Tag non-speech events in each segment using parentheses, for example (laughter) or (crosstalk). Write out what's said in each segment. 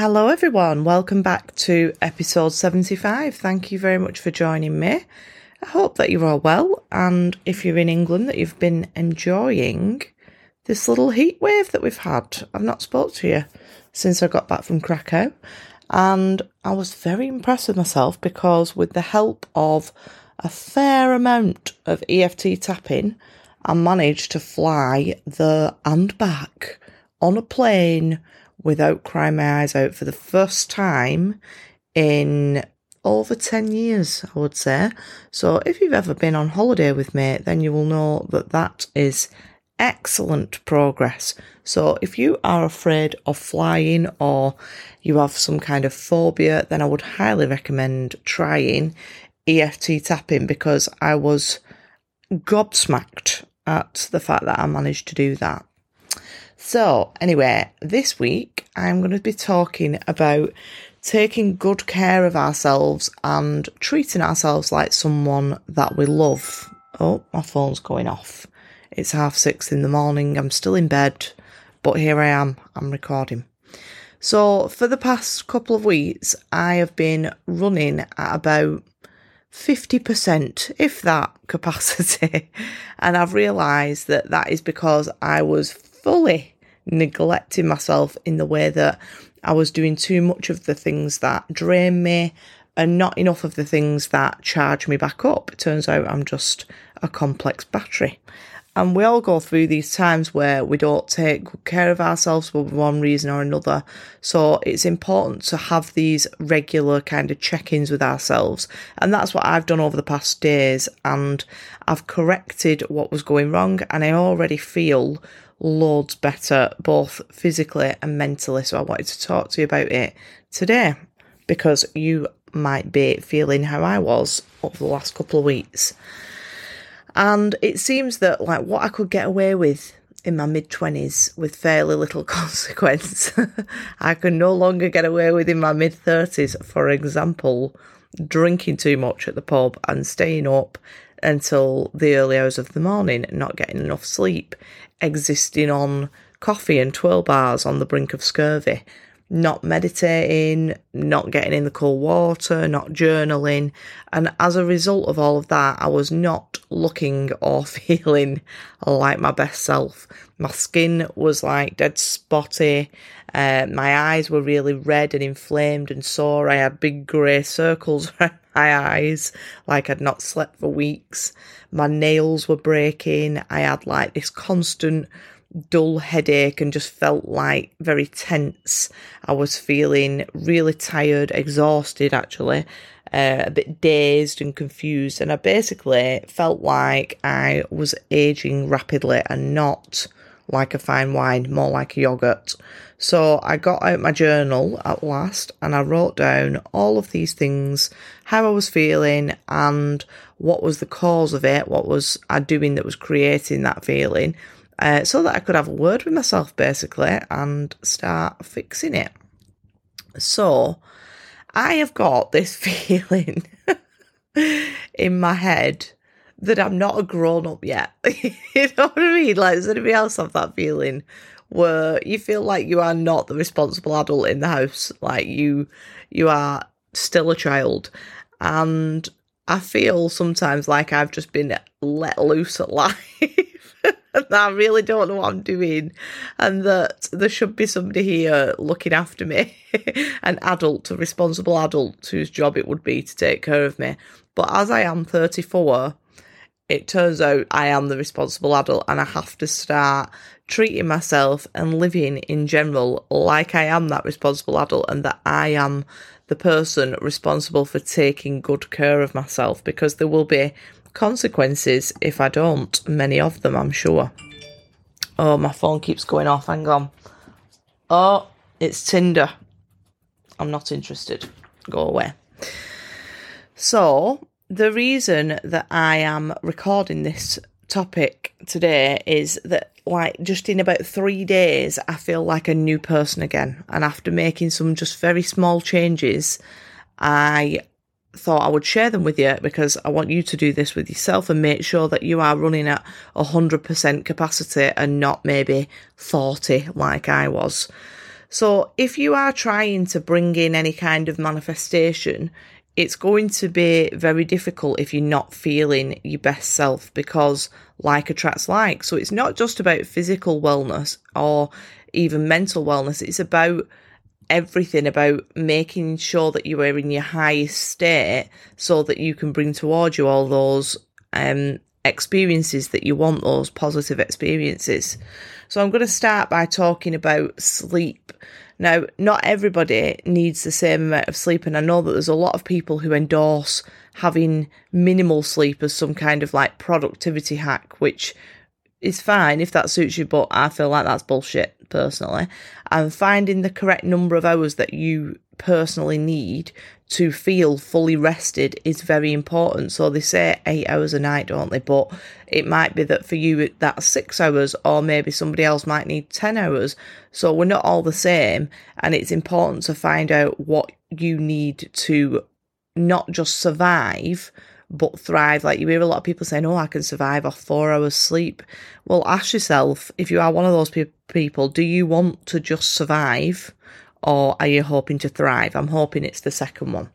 Hello, everyone. Welcome back to episode 75. Thank you very much for joining me. I hope that you're all well, and if you're in England, that you've been enjoying this little heat wave that we've had. I've not spoke to you since I got back from Krakow, and I was very impressed with myself because, with the help of a fair amount of EFT tapping, I managed to fly there and back on a plane without crying my eyes out for the first time in over 10 years, I would say. So if you've ever been on holiday with me, then you will know that that is excellent progress. So if you are afraid of flying or you have some kind of phobia, then I would highly recommend trying EFT tapping because I was gobsmacked at the fact that I managed to do that. So, anyway, this week I'm going to be talking about taking good care of ourselves and treating ourselves like someone that we love. Oh, my phone's going off. It's half six in the morning. I'm still in bed, but here I am. I'm recording. So, for the past couple of weeks, I have been running at about 50%, if that, (laughs) capacity. and I've realised that that is because I was fully neglecting myself in the way that I was doing too much of the things that drain me and not enough of the things that charge me back up. It turns out I'm just a complex battery. And we all go through these times where we don't take good care of ourselves for one reason or another. So it's important to have these regular kind of check ins with ourselves. And that's what I've done over the past days. And I've corrected what was going wrong. And I already feel loads better, both physically and mentally. So I wanted to talk to you about it today because you might be feeling how I was over the last couple of weeks. And it seems that, like, what I could get away with in my mid 20s with fairly little (laughs) consequence, I can no longer get away with in my mid 30s. For example, drinking too much at the pub and staying up until the early hours of the morning, not getting enough sleep, existing on coffee and twirl bars on the brink of scurvy, not meditating, not getting in the cold water, not journaling. And as a result of all of that, I was not looking or (laughs) feeling like my best self. My skin was like dead spotty. Uh, my eyes were really red and inflamed and sore. I had big grey circles (laughs) around my eyes, like I'd not slept for weeks. My nails were breaking. I had like this constant dull headache and just felt like very tense. I was feeling really tired, exhausted actually, uh, a bit dazed and confused. And I basically felt like I was aging rapidly and not like a fine wine, more like a yogurt. So I got out my journal at last and I wrote down all of these things, how I was feeling and what was the cause of it, what was I doing that was creating that feeling, uh, so that I could have a word with myself basically and start fixing it. So I have got this (laughs) feeling in my head that I'm not a grown up yet. (laughs) you know what I mean? Like, does anybody else have that feeling where you feel like you are not the responsible adult in the house? Like you, you are still a child, and I feel sometimes like I've just been let loose at (laughs) life. I really don't know what I'm doing, and that there should be somebody here looking after me, (laughs) an adult, a responsible adult whose job it would be to take care of me. But as I am 34, it turns out I am the responsible adult and I have to start treating myself and living in general like I am that responsible adult and that I am the person responsible for taking good care of myself because there will be consequences if I don't. Many of them, I'm sure. Oh, my phone keeps going off. Hang on. Oh, it's Tinder. I'm not interested. Go away. So, the reason that I am recording this topic today is that like just in about three days I feel like a new person again and after making some just very small changes I thought I would share them with you because I want you to do this with yourself and make sure that you are running at 100% capacity and not maybe 40 like I was. So if you are trying to bring in any kind of manifestation, it's going to be very difficult if you're not feeling your best self because like attracts like. So it's not just about physical wellness or even mental wellness, it's about everything about making sure that you are in your highest state so that you can bring towards you all those um, experiences that you want, those positive experiences. So I'm going to start by talking about sleep. Now, not everybody needs the same amount of sleep, and I know that there's a lot of people who endorse having minimal sleep as some kind of like productivity hack, which is fine if that suits you, but I feel like that's bullshit personally. And finding the correct number of hours that you personally need to feel fully rested is very important. So they say eight hours a night, don't they? But it might be that for you that's six hours, or maybe somebody else might need 10 hours. So we're not all the same. And it's important to find out what you need to not just survive, but thrive. Like you hear a lot of people saying, Oh, I can survive off four hours sleep. Well, ask yourself if you are one of those pe- people, do you want to just survive? Or are you hoping to thrive? I'm hoping it's the second one.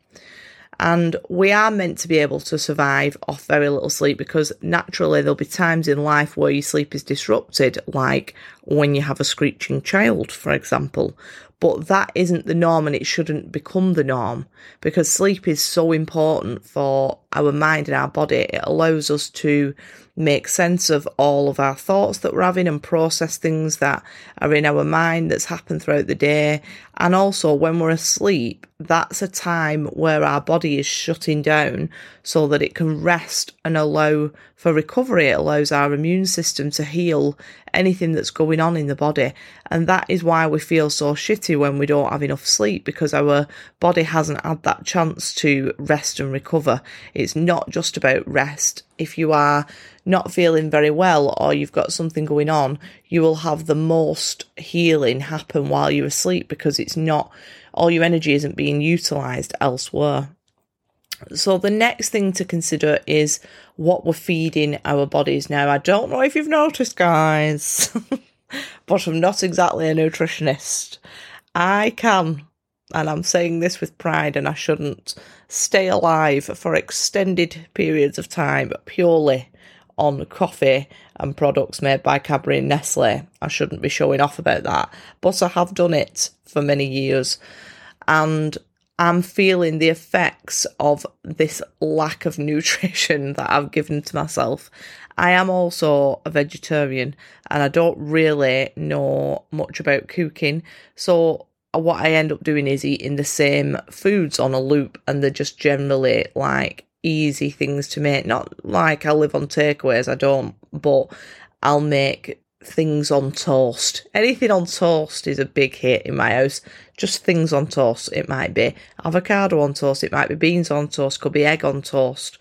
And we are meant to be able to survive off very little sleep because naturally there'll be times in life where your sleep is disrupted, like when you have a screeching child, for example. But that isn't the norm and it shouldn't become the norm because sleep is so important for our mind and our body. It allows us to make sense of all of our thoughts that we're having and process things that are in our mind that's happened throughout the day. And also, when we're asleep, that's a time where our body is shutting down so that it can rest and allow for recovery. It allows our immune system to heal anything that's going on in the body. And that is why we feel so shitty when we don't have enough sleep because our body hasn't had that chance to rest and recover. It's not just about rest. If you are not feeling very well or you've got something going on, you will have the most healing happen while you're asleep because it's not all your energy isn't being utilized elsewhere. So the next thing to consider is what we're feeding our bodies. Now, I don't know if you've noticed, guys, (laughs) but I'm not exactly a nutritionist. I can, and I'm saying this with pride, and I shouldn't, stay alive for extended periods of time purely on coffee and products made by Cadbury and Nestle. I shouldn't be showing off about that, but I have done it for many years. And I'm feeling the effects of this lack of nutrition (laughs) that I've given to myself. I am also a vegetarian and I don't really know much about cooking. So, what I end up doing is eating the same foods on a loop, and they're just generally like easy things to make. Not like I live on takeaways, I don't, but I'll make things on toast. Anything on toast is a big hit in my house. Just things on toast. It might be avocado on toast, it might be beans on toast, could be egg on toast.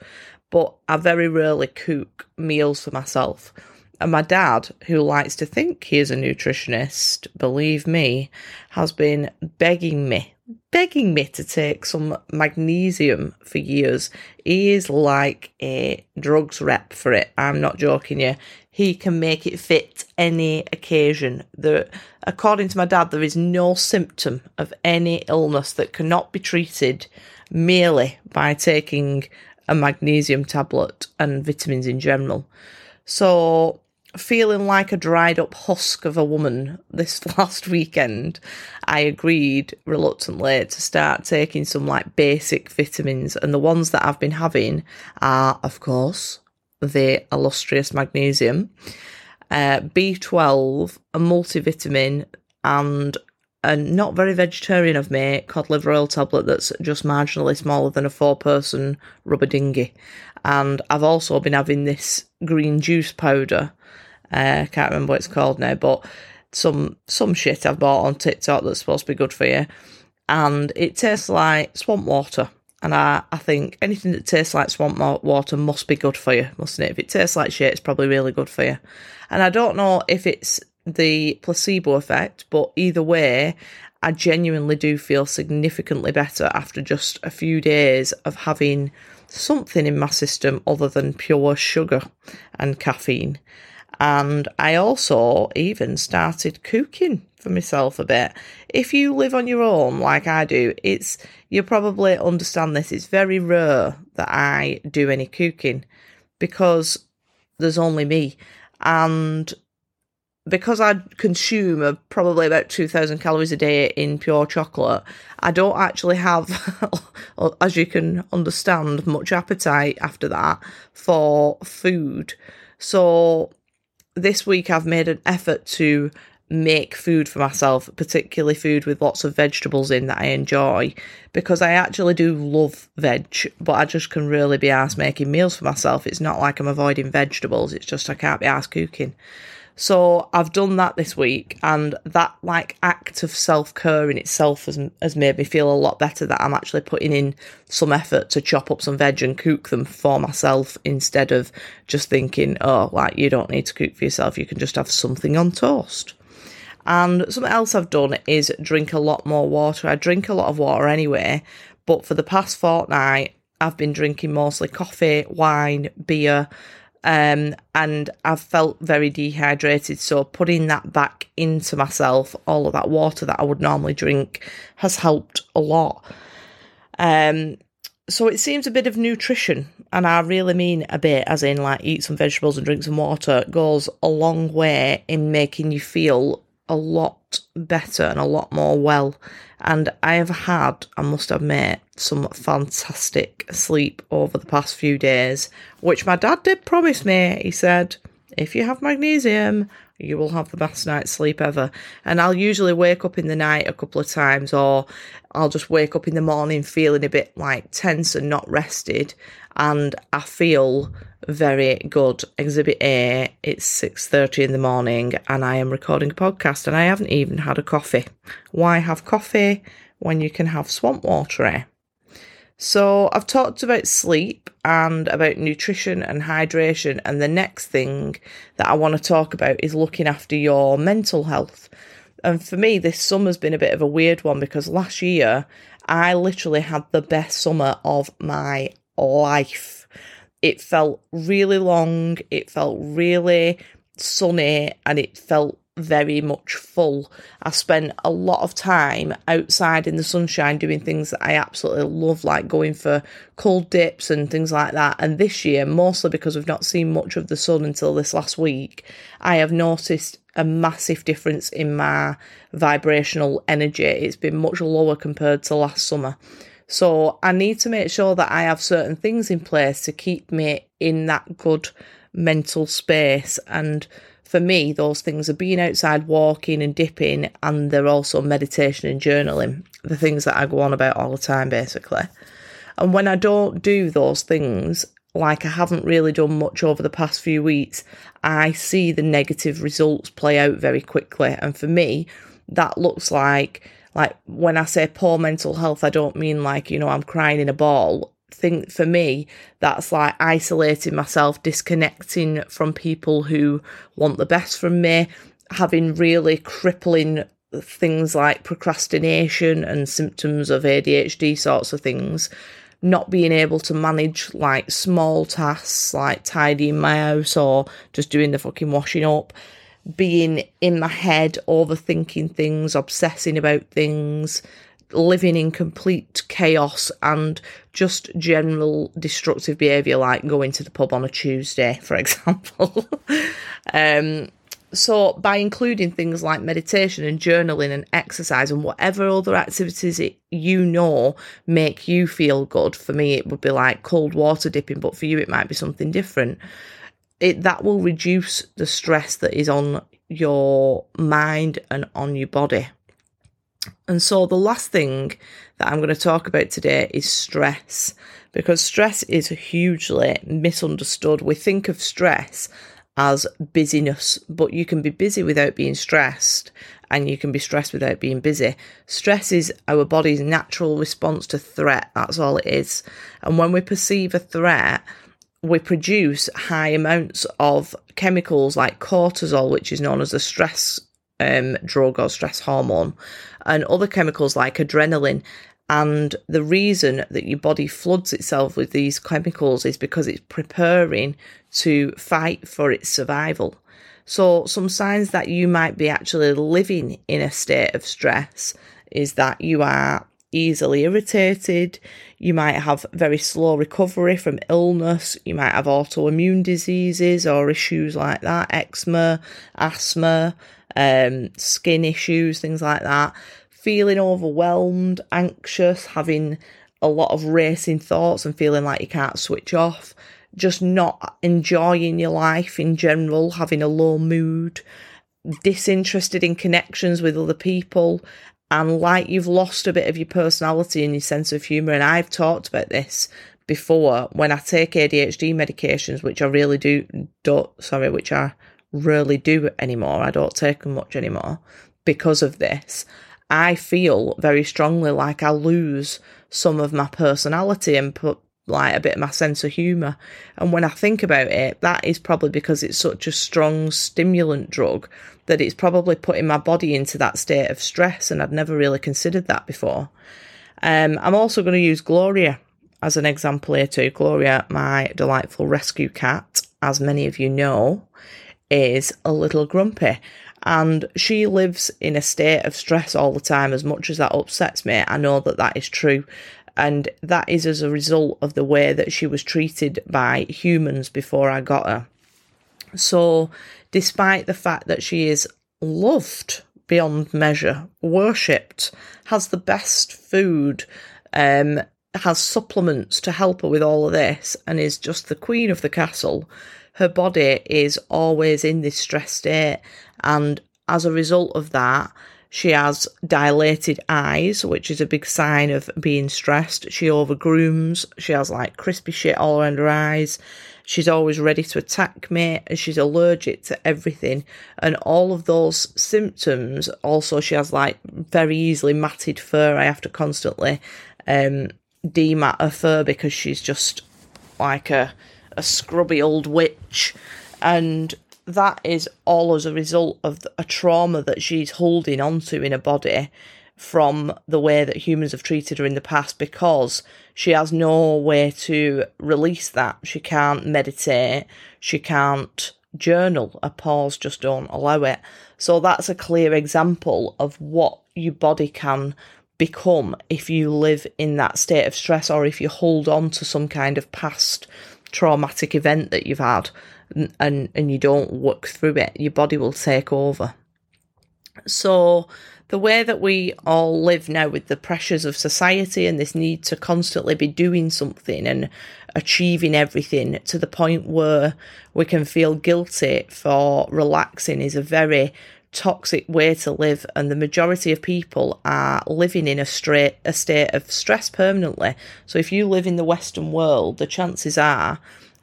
But I very rarely cook meals for myself. And my dad, who likes to think he is a nutritionist, believe me, has been begging me, begging me to take some magnesium for years. He is like a drugs rep for it. I'm not joking you he can make it fit any occasion. There, according to my dad, there is no symptom of any illness that cannot be treated merely by taking a magnesium tablet and vitamins in general. So, feeling like a dried up husk of a woman this (laughs) last weekend, I agreed reluctantly to start taking some like basic vitamins. And the ones that I've been having are, of course, the illustrious magnesium, uh, B12, a multivitamin, and a not very vegetarian of me cod liver oil tablet that's just marginally smaller than a four person rubber dinghy. And I've also been having this green juice powder. I uh, can't remember what it's called now, but some some shit I've bought on TikTok that's supposed to be good for you. And it tastes like swamp water. And I, I think anything that tastes like swamp water must be good for you, mustn't it? If it tastes like shit, it's probably really good for you. And I don't know if it's the placebo effect, but either way, I genuinely do feel significantly better after just a few days of having something in my system other than pure sugar and caffeine. And I also even started cooking for myself a bit. If you live on your own like I do, it's you probably understand this. It's very rare that I do any cooking because there's only me. And because I consume probably about 2,000 calories a day in pure chocolate, I don't actually have, (laughs) as you can understand, much appetite after that for food. So this week I've made an effort to make food for myself, particularly food with lots of vegetables in that I enjoy, because I actually do love veg, but I just can really be asked making meals for myself. It's not like I'm avoiding vegetables, it's just I can't be asked cooking. So I've done that this week, and that like act of self care in itself has has made me feel a lot better that I'm actually putting in some effort to chop up some veg and cook them for myself instead of just thinking, oh, like you don't need to cook for yourself, you can just have something on toast. And something else I've done is drink a lot more water. I drink a lot of water anyway, but for the past fortnight, I've been drinking mostly coffee, wine, beer, um, and I've felt very dehydrated. So putting that back into myself, all of that water that I would normally drink, has helped a lot. Um, so it seems a bit of nutrition, and I really mean a bit, as in like eat some vegetables and drink some water, goes a long way in making you feel a lot better and a lot more well. And I have had, I must admit, some fantastic sleep over the past few days, which my dad did promise me. He said, if you have magnesium, you will have the best night's sleep ever. And I'll usually wake up in the night a couple of times, or I'll just wake up in the morning feeling a bit like tense and not rested. And I feel very good. Exhibit A, it's 6.30 in the morning and I am recording a podcast and I haven't even had a coffee. Why have coffee when you can have swamp water? Eh? So I've talked about sleep and about nutrition and hydration and the next thing that I want to talk about is looking after your mental health. And for me, this summer's been a bit of a weird one because last year I literally had the best summer of my life it felt really long, it felt really sunny, and it felt very much full. I spent a lot of time outside in the sunshine doing things that I absolutely love, like going for cold dips and things like that. And this year, mostly because we've not seen much of the sun until this last week, I have noticed a massive difference in my vibrational energy. It's been much lower compared to last summer. So I need to make sure that I have certain things in place to keep me in that good mental space. And for me, those things are being outside, walking and dipping, and they're also meditation and journaling, the things that I go on about all the time, basically. And when I don't do those things, like I haven't really done much over the past few weeks, I see the negative results play out very quickly. And for me, that looks like like when I say poor mental health, I don't mean like, you know, I'm crying in a ball. Think for me, that's like isolating myself, disconnecting from people who want the best from me, having really crippling things like procrastination and symptoms of ADHD sorts of things, not being able to manage like small tasks like tidying my house or just doing the fucking washing up being in my head, overthinking things, obsessing about things, living in complete chaos and just general destructive behaviour, like going to the pub on a Tuesday, for (laughs) example. um, so, by including things like meditation and journaling and exercise and whatever other activities it, you know make you feel good, for me it would be like cold water dipping, but for you it might be something different it that will reduce the stress that is on your mind and on your body. And so the last thing that I'm going to talk about today is stress because stress is hugely misunderstood. We think of stress as busyness, but you can be busy without being stressed and you can be stressed without being busy. Stress is our body's natural response to threat. That's all it is. And when we perceive a threat, we produce high amounts of chemicals like cortisol, which is known as a stress um, drug or stress hormone, and other chemicals like adrenaline. And the reason that your body floods itself with these chemicals is because it's preparing to fight for its survival. So, some signs that you might be actually living in a state of stress is that you are easily irritated, you might have very slow recovery from illness, you might have autoimmune diseases or issues like that, eczema, asthma, um, skin issues, things like that, feeling overwhelmed, anxious, having a lot of racing thoughts and feeling like you can't switch off, just not enjoying your life in general, having a low mood, disinterested in connections with other people, and like you've lost a bit of your personality and your sense of humour. And I've talked about this before when I take ADHD medications, which I really do don't sorry, which I rarely do anymore. I don't take them much anymore because of this. I feel very strongly like I lose some of my personality and put like a bit of my sense of humour. And when I think about it, that is probably because it's such a strong stimulant drug that it's probably putting my body into that state of stress. And I'd never really considered that before. Um, I'm also going to use Gloria as an example here too. Gloria, my delightful rescue cat, as many of you know, is a little grumpy and she lives in a state of stress all the time as much as that upsets me i know that that is true and that is as a result of the way that she was treated by humans before I got her. So, despite the fact that she is loved beyond measure, worshipped, has the best food, um, has supplements to help her with all of this, and is just the queen of the castle, her body is always in this stress state. And as a result of that, she has dilated eyes, which is a big sign of being stressed. She overgrooms. She has like crispy shit all around her eyes. She's always ready to attack me. and She's allergic to everything. And all of those symptoms, also, she has like very easily matted fur. I have to constantly um, demat her fur because she's just like a, a scrubby old witch. And that is all as a result of a trauma that she's holding onto in her body from the way that humans have treated her in the past because she has no way to release that. She can't meditate, she can't journal, her paws just don't allow it. So that's a clear example of what your body can become if you live in that state of stress or if you hold on to some kind of past traumatic event that you've had and and you don't work through it, your body will take over. So the way that we all live now with the pressures of society and this need to constantly be doing something and achieving everything to the point where we can feel guilty for relaxing is a very toxic way to live and the majority of people are living in a straight a state of stress permanently. So if you live in the western world the chances are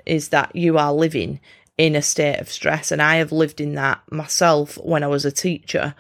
is that you are living in a state of stress. And I have lived in that myself when I was a teacher.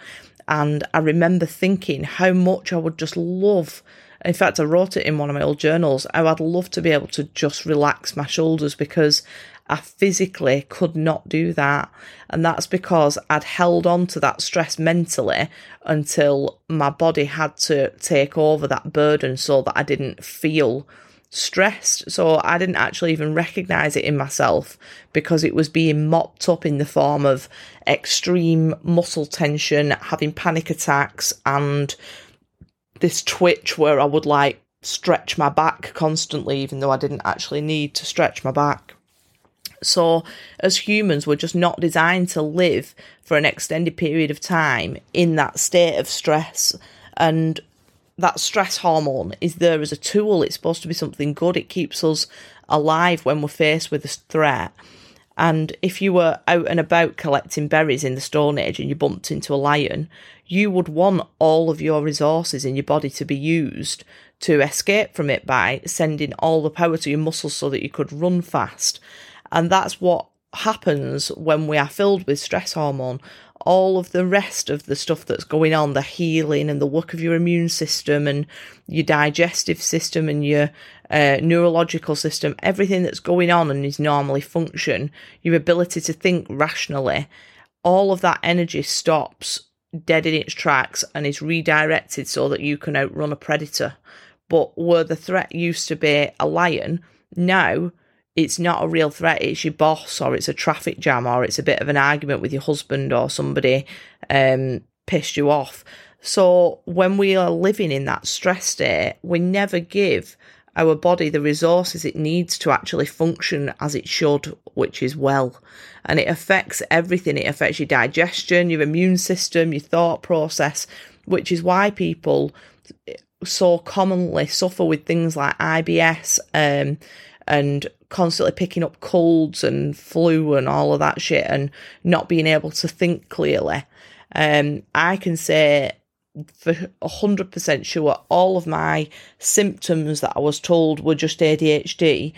And I remember thinking how much I would just love. In fact, I wrote it in one of my old journals. I would love to be able to just relax my shoulders because I physically could not do that. And that's because I'd held on to that stress mentally until my body had to take over that burden so that I didn't feel stressed. So I didn't actually even recognize it in myself because it was being mopped up in the form of extreme muscle tension, having panic attacks, and this twitch where I would like stretch my back constantly, even though I didn't actually need to stretch my back. So, as humans, we're just not designed to live for an extended period of time in that state of stress. And that stress hormone is there as a tool. It's supposed to be something good. It keeps us alive when we're faced with a threat. And if you were out and about collecting berries in the Stone Age and you bumped into a lion, you would want all of your resources in your body to be used to escape from it by sending all the power to your muscles so that you could run fast. And that's what happens when we are filled with stress hormone all of the rest of the stuff that's going on the healing and the work of your immune system and your digestive system and your uh, neurological system everything that's going on and is normally function your ability to think rationally all of that energy stops dead in its tracks and is redirected so that you can outrun a predator. But where the threat used to be a lion now it's not a real threat. It's your boss, or it's a traffic jam, or it's a bit of an argument with your husband, or somebody um, pissed you off. So when we are living in that stress state, we never give our body the resources it needs to actually function as it should, which is well. And it affects everything. It affects your digestion, your immune system, your thought process, which is why people so commonly suffer with things like IBS um, and constantly picking up colds and flu and all of that shit and not being able to think clearly. Um, I can say for 100% sure all of my symptoms that I was told were just ADHD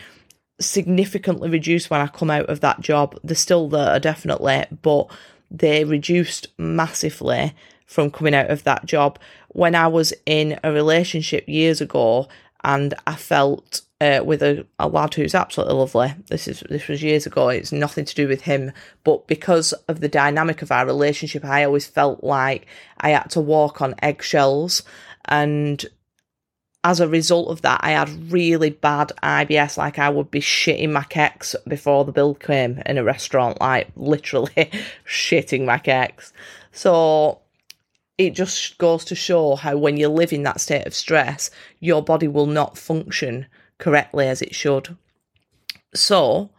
significantly reduced when I come out of that job. They're still there, definitely, but they reduced massively from coming out of that job. When I was in a relationship years ago and I felt uh, with a, a lad who's absolutely lovely. This is this was years ago. It's nothing to do with him, but because of the dynamic of our relationship, I always felt like I had to walk on eggshells, and as a result of that, I had really bad IBS. Like I would be shitting my keks before the bill came in a restaurant, like literally (laughs) shitting my keks. So it just goes to show how when you live in that state of stress, your body will not function correctly as it should. So,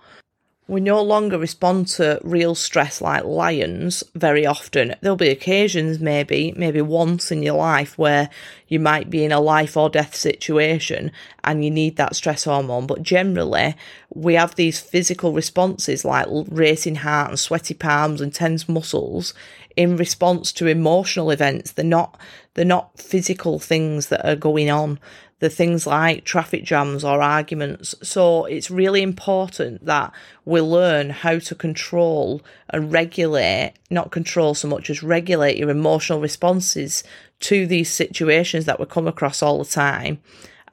we no longer respond to real stress like lions very often. There'll be occasions, maybe, maybe once in your life, where you might be in a life or death situation and you need that stress hormone. But generally, we have these physical responses like racing heart and sweaty palms and tense muscles in response to emotional events. They're not, they're not physical things that are going on the things like traffic jams or arguments. So it's really important that we learn how to control and regulate, not control so much as regulate your emotional responses to these situations that we come across all the time.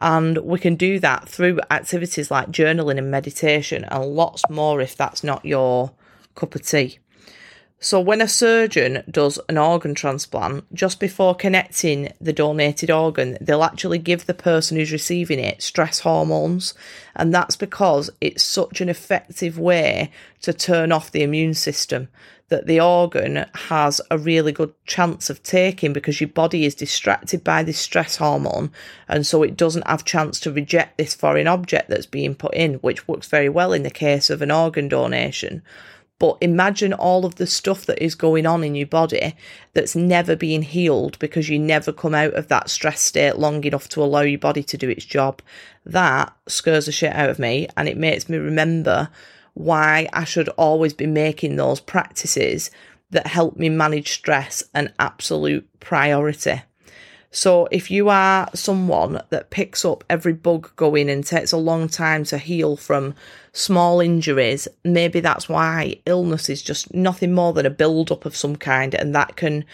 And we can do that through activities like journaling and meditation and lots more if that's not your cup of tea. So, when a surgeon does an organ transplant, just before connecting the donated organ, they'll actually give the person who's receiving it stress hormones. And that's because it's such an effective way to turn off the immune system that the organ has a really good chance of taking because your body is distracted by this stress hormone. And so it doesn't have chance to reject this foreign object that's being put in, which works very well in the case of an organ donation. But imagine all of the stuff that is going on in your body that's never being healed because you never come out of that stress state long enough to allow your body to do its job. That scares the shit out of me and it makes me remember why I should always be making those practices that help me manage stress an absolute priority. So if you are someone that picks up every bug going and takes a long time to heal from small injuries, maybe that's why illness is just nothing more than a build up of some kind and that can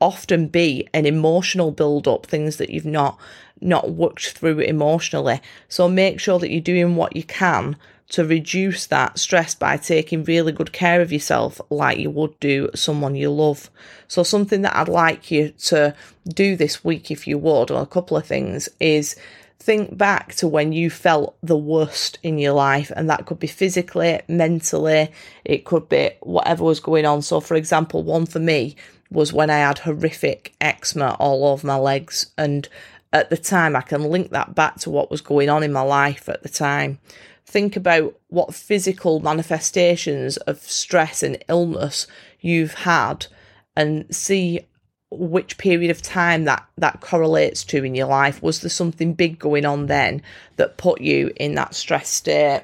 often be an emotional build up things that you've not not worked through emotionally. So make sure that you're doing what you can to reduce that stress by taking really good care of yourself like you would do someone you love. So something that I'd like you to do this week if you would, or a couple of things, is think back to when you felt the worst in your life and that could be physically, mentally, it could be whatever was going on. So for example, one for me was when I had horrific eczema all over my legs and at the time I can link that back to what was going on in my life at the time think about what physical manifestations of stress and illness you've had and see which period of time that that correlates to in your life. Was there something big going on then that put you in that stress state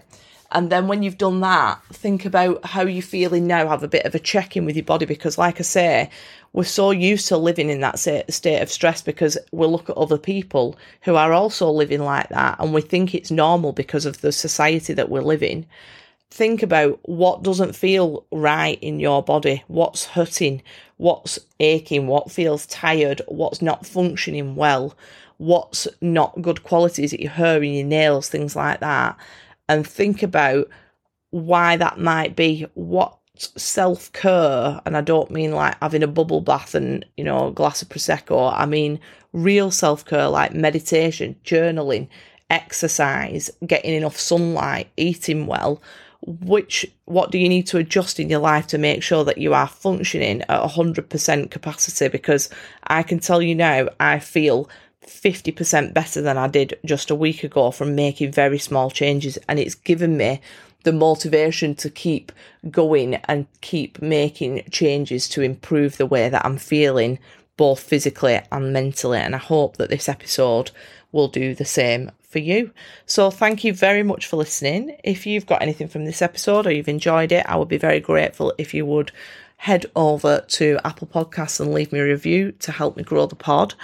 and then when you've done that think about how you're feeling now. Have a bit of a check in with your body because like i say we're so used to living in that state of stress because we look at other people who are also living like that and we think it's normal because of the society that we live in. Think about what doesn't feel right in your body, what's hurting, what's aching, what feels tired, what's not functioning well, what's not good qualities at your hair and your nails, things like that. And think about why that might be, what self care, and I don't mean like having a bubble bath and, you know, a glass of Prosecco, I mean real self care like meditation, journaling, exercise, getting enough sunlight, eating well, which what do you need to adjust in your life to make sure that you are functioning at 100% capacity? Because I can tell you now I feel 50% better than I did just a week ago from making very small changes and it's given me the motivation to keep going and keep making changes to improve the way that I'm feeling both physically and mentally and I hope that this episode will do the same for you. So, thank you very much for listening. If you've got anything from this episode or you've enjoyed it, I would be very grateful if you would head over to Apple Podcasts and leave me a review to help me grow the pod.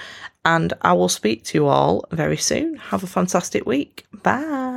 And I will speak to you all very soon. Have a fantastic week. Bye.